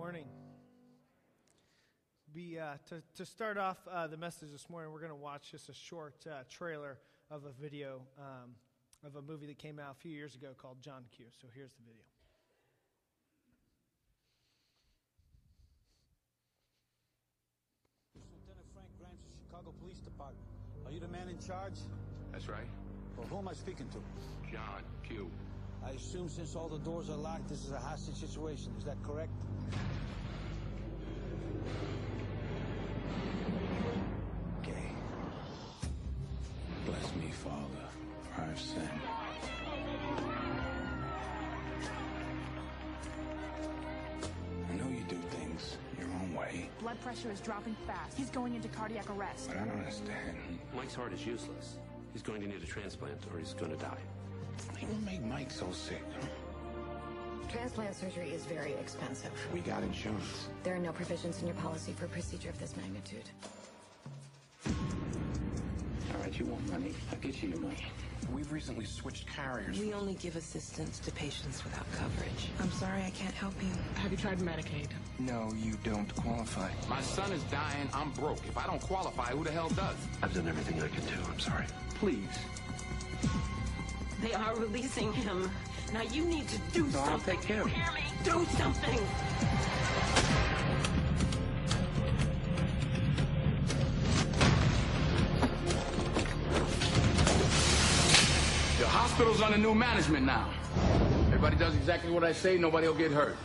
morning. Be, uh, to, to start off uh, the message this morning, we're going to watch just a short uh, trailer of a video um, of a movie that came out a few years ago called John Q. So here's the video. Lieutenant Frank Grimes of Chicago Police Department. Are you the man in charge? That's right. Well, who am I speaking to? John Q. I assume since all the doors are locked, this is a hostage situation. Is that correct? Okay. Bless me, Father, for I've sinned. I know you do things your own way, Blood pressure is dropping fast. He's going into cardiac arrest. but I don't understand. Mike's heart is useless. He's going to need a transplant or he's going to die. What made Mike so sick? Transplant surgery is very expensive. We got insurance. There are no provisions in your policy for a procedure of this magnitude. All right, you want money? I'll get you your money. We've recently switched carriers. We only give assistance to patients without coverage. I'm sorry I can't help you. Have you tried Medicaid? No, you don't qualify. My son is dying. I'm broke. If I don't qualify, who the hell does? I've done everything I can do. I'm sorry. Please. They are releasing him. Now you need to do No, I'll something. take care of it. Do something. The hospital's under new management now. Everybody does exactly what I say. Nobody will get hurt.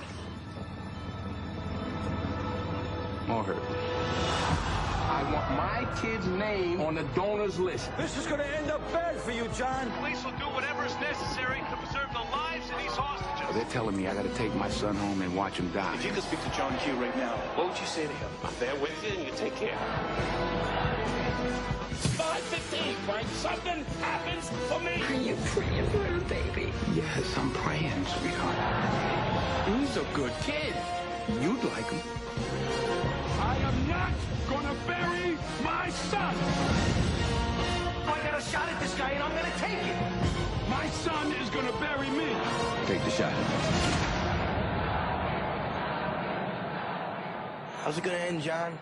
I want my kid's name on the donors list. This is going to end up bad for you, John. Police will do whatever is necessary to preserve the lives of these hostages. They're telling me I gotta take my son home and watch him die. If you could speak to John Q right now, what would you say to him? I'm there with you and you take care. 515, Frank. Something happens for me. Are you praying for a baby? Yes, I'm praying, sweetheart. He's a good kid. You'd like him. I am not gonna bury my son. I got a shot at this guy and I'm gonna take it. My son is gonna bury me. Take the shot. How's it gonna end, John?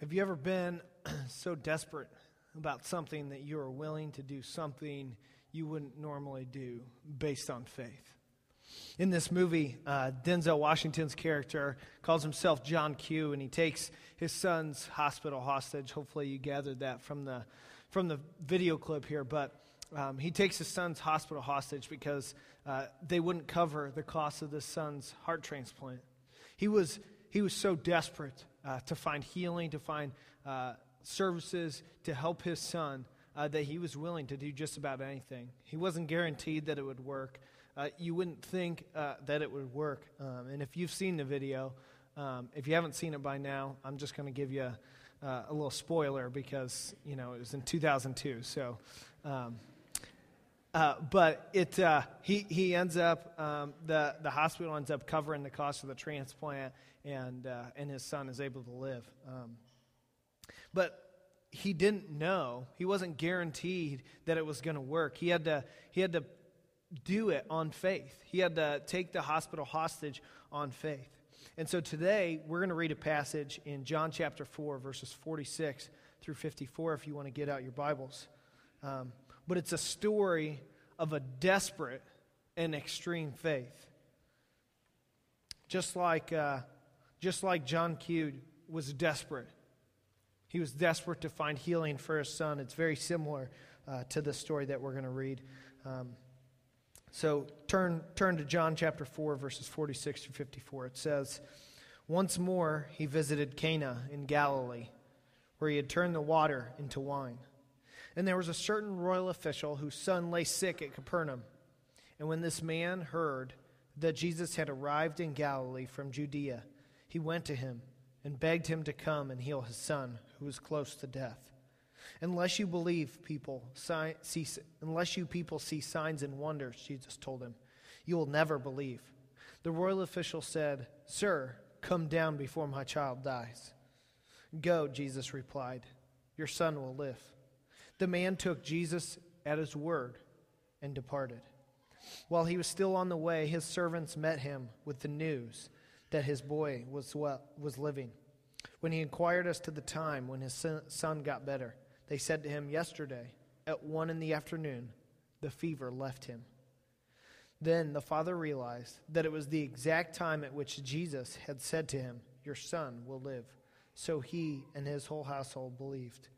Have you ever been so desperate about something that you are willing to do something you wouldn't normally do based on faith? In this movie, uh, Denzel Washington's character calls himself John Q, and he takes his son's hospital hostage. Hopefully, you gathered that from the from the video clip here. But um, he takes his son's hospital hostage because uh, they wouldn't cover the cost of this son's heart transplant. He was he was so desperate uh, to find healing, to find uh, services to help his son uh, that he was willing to do just about anything. He wasn't guaranteed that it would work. Uh, you wouldn't think uh, that it would work. Um, and if you've seen the video, um, if you haven't seen it by now, I'm just going to give you a, uh, a little spoiler because you know it was in 2002. So. Um, uh, but it, uh, he, he ends up, um, the, the hospital ends up covering the cost of the transplant, and, uh, and his son is able to live. Um, but he didn't know, he wasn't guaranteed that it was going to work. He had, to, he had to do it on faith, he had to take the hospital hostage on faith. And so today, we're going to read a passage in John chapter 4, verses 46 through 54, if you want to get out your Bibles. Um, but it's a story of a desperate and extreme faith. Just like, uh, just like John Q was desperate. He was desperate to find healing for his son. It's very similar uh, to the story that we're going to read. Um, so turn, turn to John chapter 4, verses 46 through 54. It says, Once more he visited Cana in Galilee, where he had turned the water into wine. And there was a certain royal official whose son lay sick at Capernaum. And when this man heard that Jesus had arrived in Galilee from Judea, he went to him and begged him to come and heal his son, who was close to death. Unless you believe people see, unless you people see signs and wonders, Jesus told him, you will never believe. The royal official said, Sir, come down before my child dies. Go, Jesus replied, your son will live. The man took Jesus at his word and departed. While he was still on the way, his servants met him with the news that his boy was, well, was living. When he inquired as to the time when his son got better, they said to him, Yesterday, at one in the afternoon, the fever left him. Then the father realized that it was the exact time at which Jesus had said to him, Your son will live. So he and his whole household believed.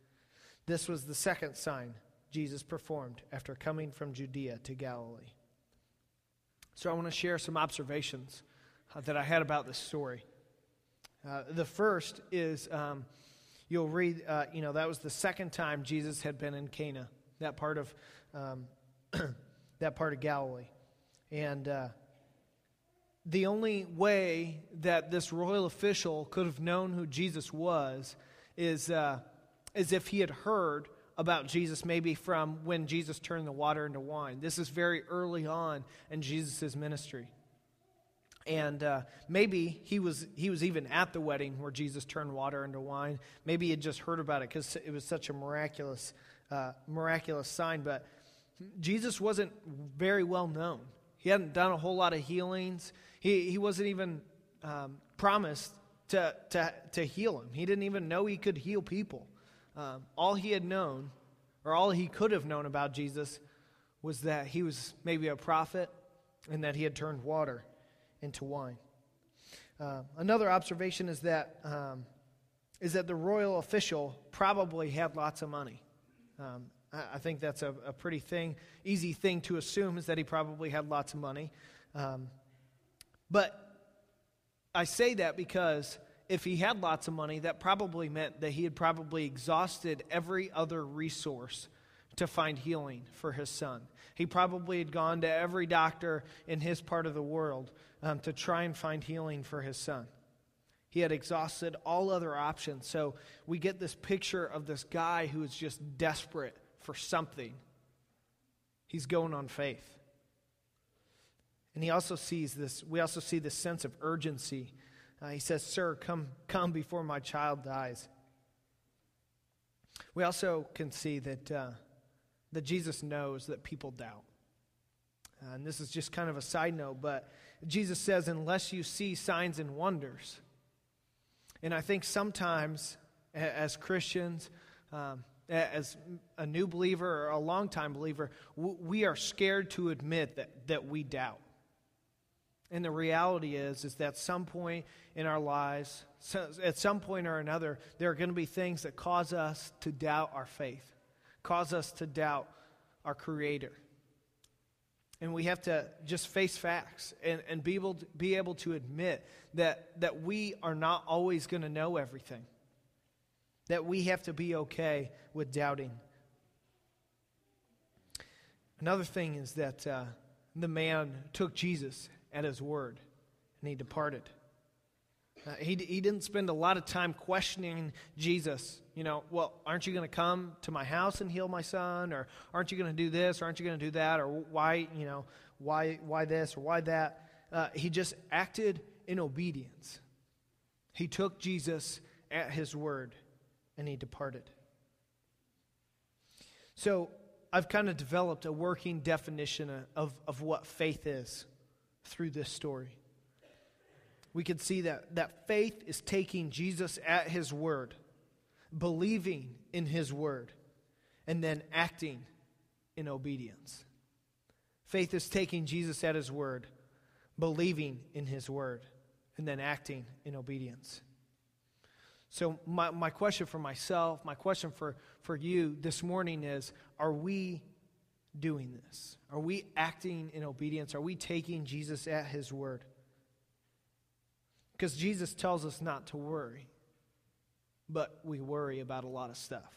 This was the second sign Jesus performed after coming from Judea to Galilee. So I want to share some observations uh, that I had about this story. Uh, the first is um, you'll read, uh, you know, that was the second time Jesus had been in Cana, that part of um, that part of Galilee, and uh, the only way that this royal official could have known who Jesus was is uh, as if he had heard about Jesus, maybe from when Jesus turned the water into wine. This is very early on in Jesus' ministry. And uh, maybe he was, he was even at the wedding where Jesus turned water into wine. Maybe he had just heard about it because it was such a miraculous, uh, miraculous sign. But Jesus wasn't very well known. He hadn't done a whole lot of healings. He, he wasn't even um, promised to, to, to heal him. He didn't even know he could heal people. Um, all he had known, or all he could have known about Jesus, was that he was maybe a prophet and that he had turned water into wine. Uh, another observation is that, um, is that the royal official probably had lots of money. Um, I, I, think that's a, a, pretty thing, easy thing to assume is that he probably had lots of money. Um, but I say that because if he had lots of money, that probably meant that he had probably exhausted every other resource to find healing for his son. He probably had gone to every doctor in his part of the world um, to try and find healing for his son. He had exhausted all other options. So we get this picture of this guy who is just desperate for something. He's going on faith. And he also sees this, we also see this sense of urgency uh, he says, Sir, come, come before my child dies. We also can see that, uh, that Jesus knows that people doubt. Uh, and this is just kind of a side note, but Jesus says, unless you see signs and wonders. And I think sometimes, as Christians, um, as a new believer or a longtime believer, we are scared to admit that, that we doubt. And the reality is, is that at some point in our lives, at some point or another, there are going to be things that cause us to doubt our faith, cause us to doubt our Creator. And we have to just face facts and, and be, able to, be able to admit that, that we are not always going to know everything, that we have to be okay with doubting. Another thing is that uh, the man took Jesus at his word, and he departed. Uh, he, he didn't spend a lot of time questioning Jesus. You know, well, aren't you going to come to my house and heal my son? Or aren't you going to do this? Or aren't you going to do that? Or why, you know, why, why this or why that? Uh, he just acted in obedience. He took Jesus at his word and he departed. So I've kind of developed a working definition of, of what faith is through this story. We can see that, that faith is taking Jesus at his word, believing in his word, and then acting in obedience. Faith is taking Jesus at his word, believing in his word, and then acting in obedience. So, my, my question for myself, my question for, for you this morning is Are we doing this? Are we acting in obedience? Are we taking Jesus at his word? Because Jesus tells us not to worry, but we worry about a lot of stuff.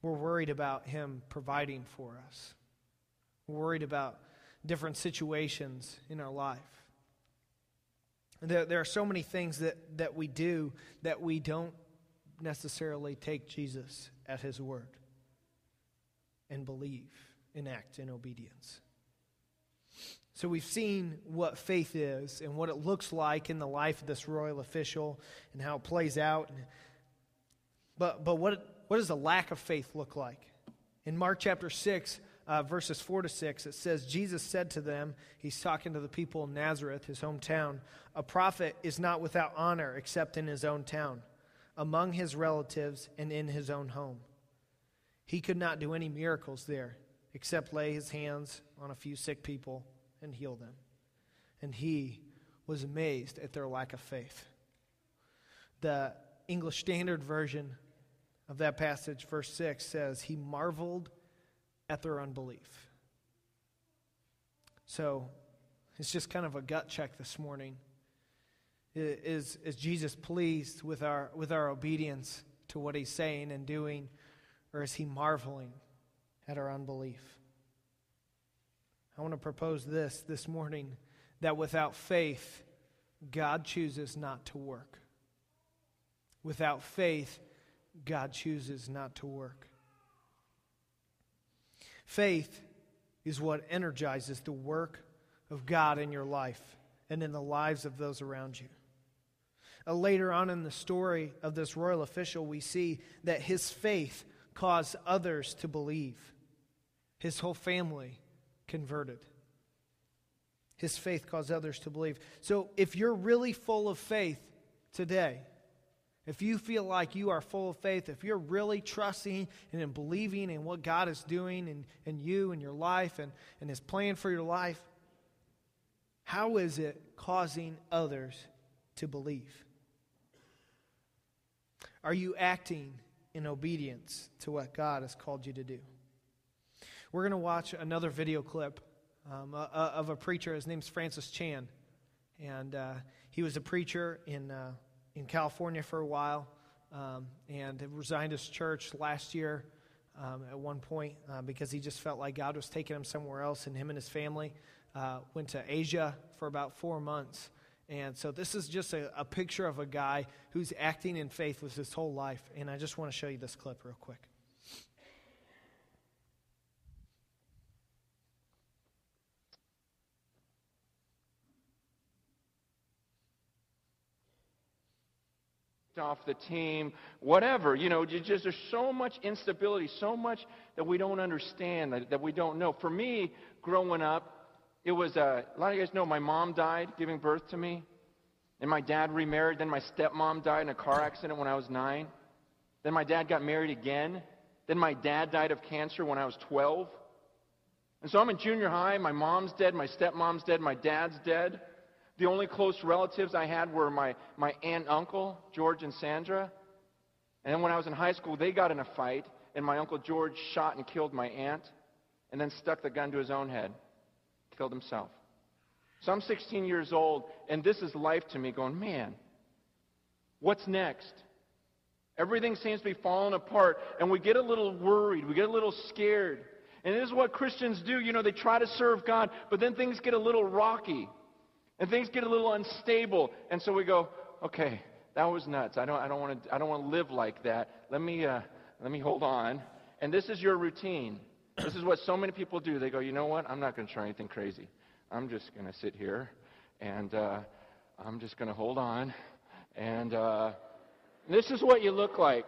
We're worried about him providing for us, we're worried about different situations in our life. There, there are so many things that, that we do that we don't necessarily take Jesus at his word and believe and act in obedience. So we've seen what faith is and what it looks like in the life of this royal official and how it plays out. But, but what, what does a lack of faith look like? In Mark chapter 6, uh, verses 4 to 6, it says, Jesus said to them, he's talking to the people in Nazareth, his hometown, a prophet is not without honor except in his own town, among his relatives, and in his own home. He could not do any miracles there except lay his hands on a few sick people and heal them. And he was amazed at their lack of faith. The English Standard Version of that passage, verse 6, says, He marveled at their unbelief. So it's just kind of a gut check this morning. Is, is Jesus pleased with our, with our obedience to what he's saying and doing, or is he marveling at our unbelief? I want to propose this this morning that without faith, God chooses not to work. Without faith, God chooses not to work. Faith is what energizes the work of God in your life and in the lives of those around you. Uh, later on in the story of this royal official, we see that his faith caused others to believe. His whole family converted. His faith caused others to believe. So if you're really full of faith today, if you feel like you are full of faith, if you're really trusting and believing in what God is doing in, in you and your life and, and His plan for your life, how is it causing others to believe? Are you acting in obedience to what God has called you to do? We're going to watch another video clip um, uh, of a preacher. His name's Francis Chan. And uh, he was a preacher in. Uh, in California for a while um, and resigned his church last year um, at one point uh, because he just felt like God was taking him somewhere else, and him and his family uh, went to Asia for about four months. And so this is just a, a picture of a guy who's acting in faith with his whole life. And I just want to show you this clip real quick. Off the team, whatever. You know, just there's so much instability, so much that we don't understand, that, that we don't know. For me, growing up, it was uh, a lot of you guys know my mom died giving birth to me, and my dad remarried. Then my stepmom died in a car accident when I was nine. Then my dad got married again. Then my dad died of cancer when I was 12. And so I'm in junior high. My mom's dead. My stepmom's dead. My dad's dead. The only close relatives I had were my, my aunt and uncle, George and Sandra. And then when I was in high school, they got in a fight, and my uncle George shot and killed my aunt, and then stuck the gun to his own head, killed himself. So I'm 16 years old, and this is life to me, going, man, what's next? Everything seems to be falling apart, and we get a little worried, we get a little scared. And this is what Christians do. You know, they try to serve God, but then things get a little rocky. And things get a little unstable. And so we go, okay, that was nuts. I don't, I don't want to, I don't want to live like that. Let me, uh, let me hold on. And this is your routine. This is what so many people do. They go, you know what? I'm not going to try anything crazy. I'm just going to sit here and uh, I'm just going to hold on. And uh, this is what you look like.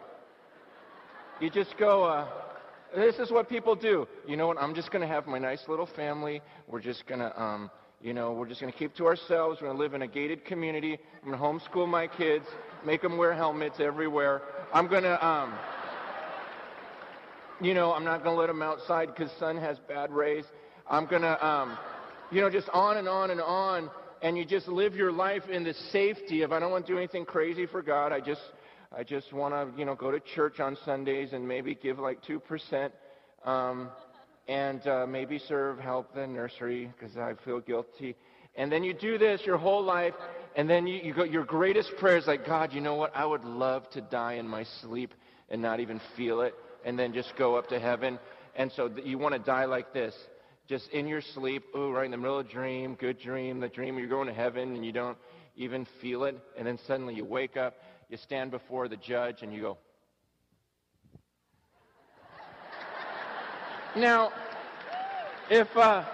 You just go, uh, this is what people do. You know what? I'm just going to have my nice little family. We're just going to, um, you know, we're just going to keep to ourselves. We're going to live in a gated community. I'm going to homeschool my kids, make them wear helmets everywhere. I'm going to, um, you know, I'm not going to let them outside because sun has bad rays. I'm going to, um, you know, just on and on and on. And you just live your life in the safety of I don't want to do anything crazy for God. I just, I just want to, you know, go to church on Sundays and maybe give like two percent. Um, and uh, maybe serve, help the nursery because I feel guilty. And then you do this your whole life, and then you, you go, your greatest prayer is like, God, you know what? I would love to die in my sleep and not even feel it, and then just go up to heaven. And so you want to die like this, just in your sleep, ooh, right in the middle of a dream, good dream, the dream you're going to heaven and you don't even feel it, and then suddenly you wake up, you stand before the judge, and you go, Now, if uh,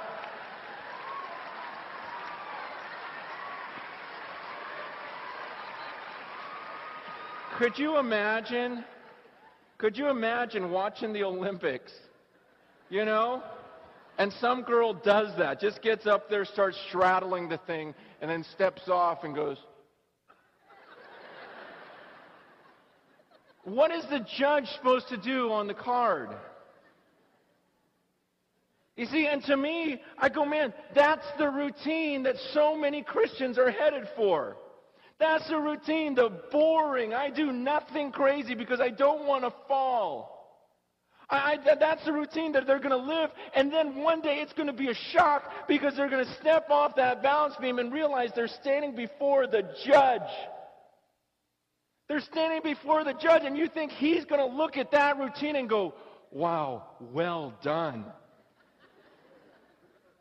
could you imagine? Could you imagine watching the Olympics? You know, And some girl does that, just gets up there, starts straddling the thing, and then steps off and goes, What is the judge supposed to do on the card? You see, and to me, I go, man, that's the routine that so many Christians are headed for. That's the routine, the boring, I do nothing crazy because I don't want to fall. I, I, that's the routine that they're going to live, and then one day it's going to be a shock because they're going to step off that balance beam and realize they're standing before the judge. They're standing before the judge, and you think he's going to look at that routine and go, Wow, well done.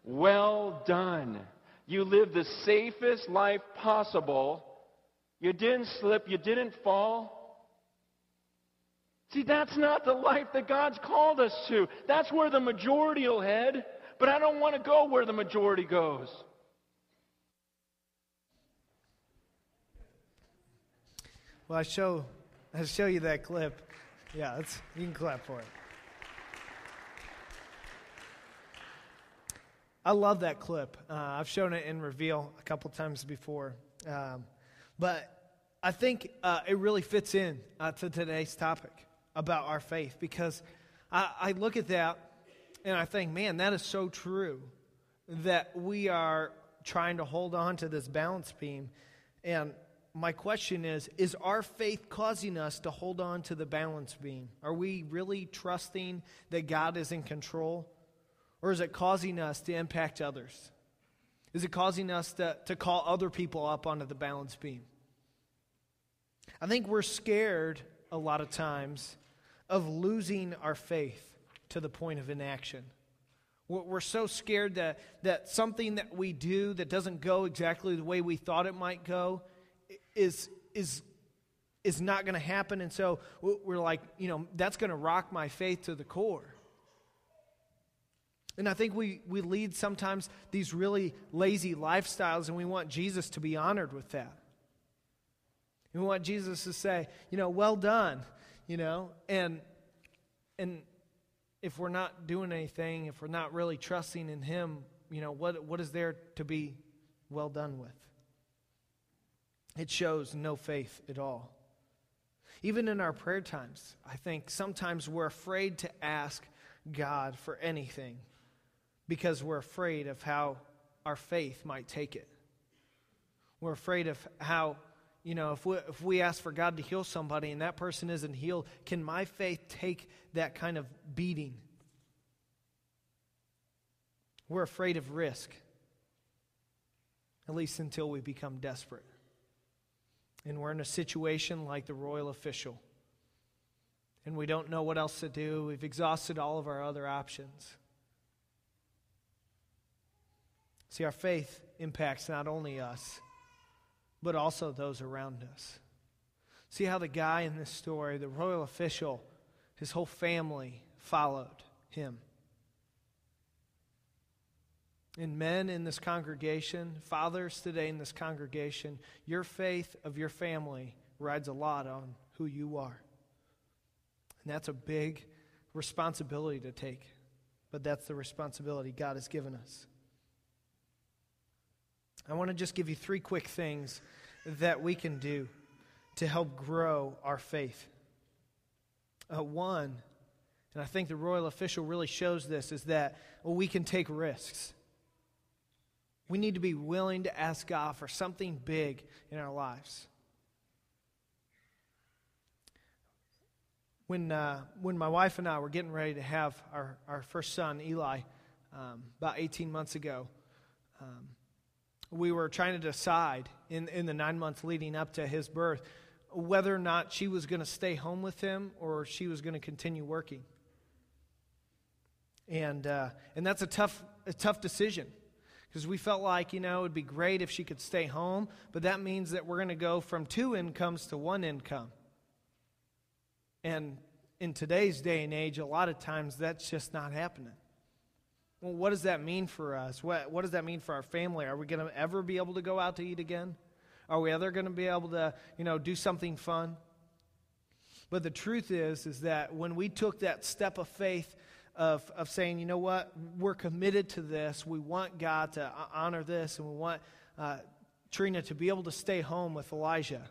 Well done. You lived the safest life possible. You didn't slip, you didn't fall. See, that's not the life that God's called us to. That's where the majority will head, but I don't want to go where the majority goes. Well, I show, I show you that clip. Yeah, you can clap for it. I love that clip. Uh, I've shown it in Reveal a couple times before. Um, but I think uh, it really fits in uh, to today's topic about our faith because I, I look at that and I think, man, that is so true that we are trying to hold on to this balance beam. And my question is Is our faith causing us to hold on to the balance beam? Are we really trusting that God is in control? Or is it causing us to impact others? Is it causing us to, to call other people up onto the balance beam? I think we're scared a lot of times of losing our faith to the point of inaction. We're so scared that, that something that we do that doesn't go exactly the way we thought it might go is, is, is not going to happen. And so we're like, you know, that's going to rock my faith to the core. And I think we, we lead sometimes these really lazy lifestyles, and we want Jesus to be honored with that. And we want Jesus to say, you know, well done, you know, and and if we're not doing anything, if we're not really trusting in Him, you know, what what is there to be well done with? It shows no faith at all. Even in our prayer times, I think sometimes we're afraid to ask God for anything because we're afraid of how our faith might take it. We're afraid of how, you know, if we, if we ask for God to heal somebody and that person isn't healed, can my faith take that kind of beating? We're afraid of risk, at least until we become desperate. And we're in a situation like the royal official. And we don't know what else to do. We've exhausted all of our other options. See, our faith impacts not only us, but also those around us. See how the guy in this story, the royal official, his whole family followed him. And men in this congregation, fathers today in this congregation, your faith of your family rides a lot on who you are. And that's a big responsibility to take. But that's the responsibility God has given us. I want to just give you three quick things that we can do to help grow our faith. Uh, one, and I think the royal official really shows this, is that well, we can take risks. We need to be willing to ask God for something big in our lives. When, uh, when my wife and I were getting ready to have our, our first son, Eli, um, about 18 months ago, um, we were trying to decide in, in the nine months leading up to his birth whether or not she was going to stay home with him or she was going to continue working. And, uh, and that's a tough, a tough decision because we felt like, you know, it would be great if she could stay home, but that means that we're going to go from two incomes to one income. And in today's day and age, a lot of times that's just not happening. Well, what does that mean for us? What, what does that mean for our family? Are we going to ever be able to go out to eat again? Are we ever going to be able to, you know, do something fun? But the truth is, is that when we took that step of faith of, of saying, you know what, we're committed to this. We want God to honor this, and we want uh, Trina to be able to stay home with Elijah.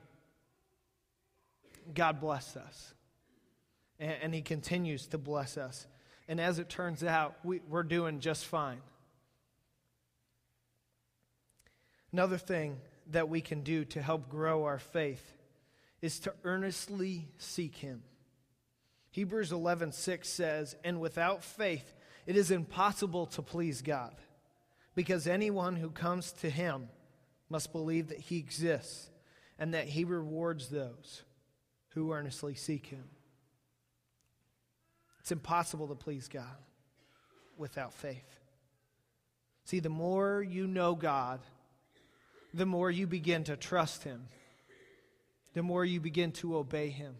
God bless us. And, and He continues to bless us. And as it turns out, we, we're doing just fine. Another thing that we can do to help grow our faith is to earnestly seek Him. Hebrews 11:6 says, "And without faith it is impossible to please God, because anyone who comes to him must believe that he exists and that he rewards those who earnestly seek him." It's impossible to please God without faith. See, the more you know God, the more you begin to trust him, the more you begin to obey him.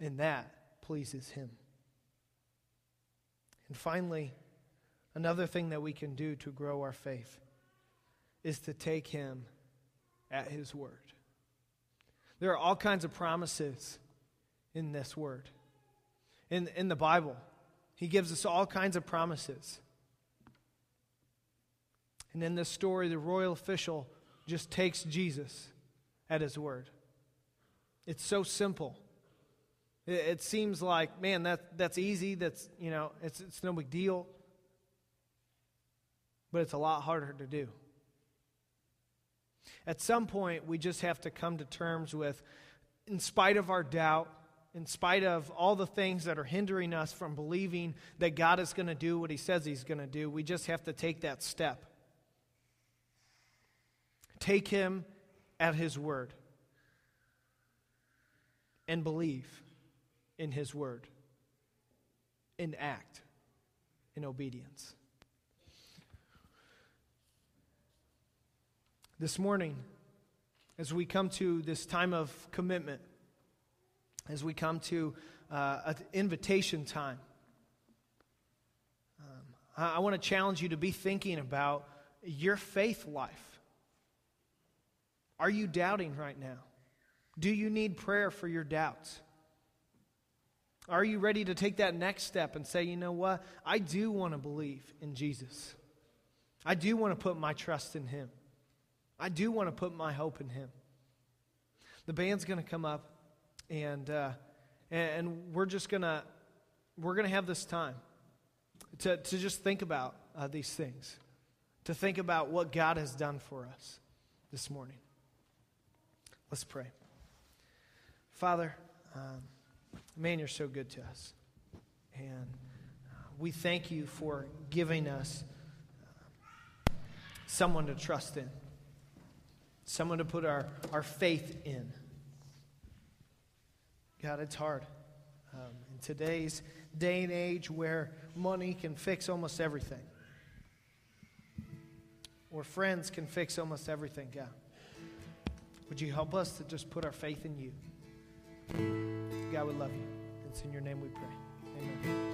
And that pleases Him. And finally, another thing that we can do to grow our faith is to take Him at His word. There are all kinds of promises in this word. In, in the Bible, He gives us all kinds of promises. And in this story, the royal official just takes Jesus at His word. It's so simple. It, it seems like, man, that, that's easy. That's, you know, it's, it's no big deal. But it's a lot harder to do. At some point, we just have to come to terms with, in spite of our doubt, in spite of all the things that are hindering us from believing that God is going to do what He says He's going to do, we just have to take that step. Take Him at His word and believe in His Word, in act, in obedience. This morning, as we come to this time of commitment, as we come to uh, invitation time, um, I, I want to challenge you to be thinking about your faith life. Are you doubting right now? Do you need prayer for your doubts? Are you ready to take that next step and say, you know what? I do want to believe in Jesus. I do want to put my trust in Him. I do want to put my hope in Him. The band's going to come up, and uh, and we're just gonna we're gonna have this time to to just think about uh, these things, to think about what God has done for us this morning. Let's pray, Father. Um, Man, you're so good to us. And uh, we thank you for giving us uh, someone to trust in, someone to put our, our faith in. God, it's hard. Um, in today's day and age where money can fix almost everything, or friends can fix almost everything, God, would you help us to just put our faith in you? God, we love you. It's in your name we pray. Amen.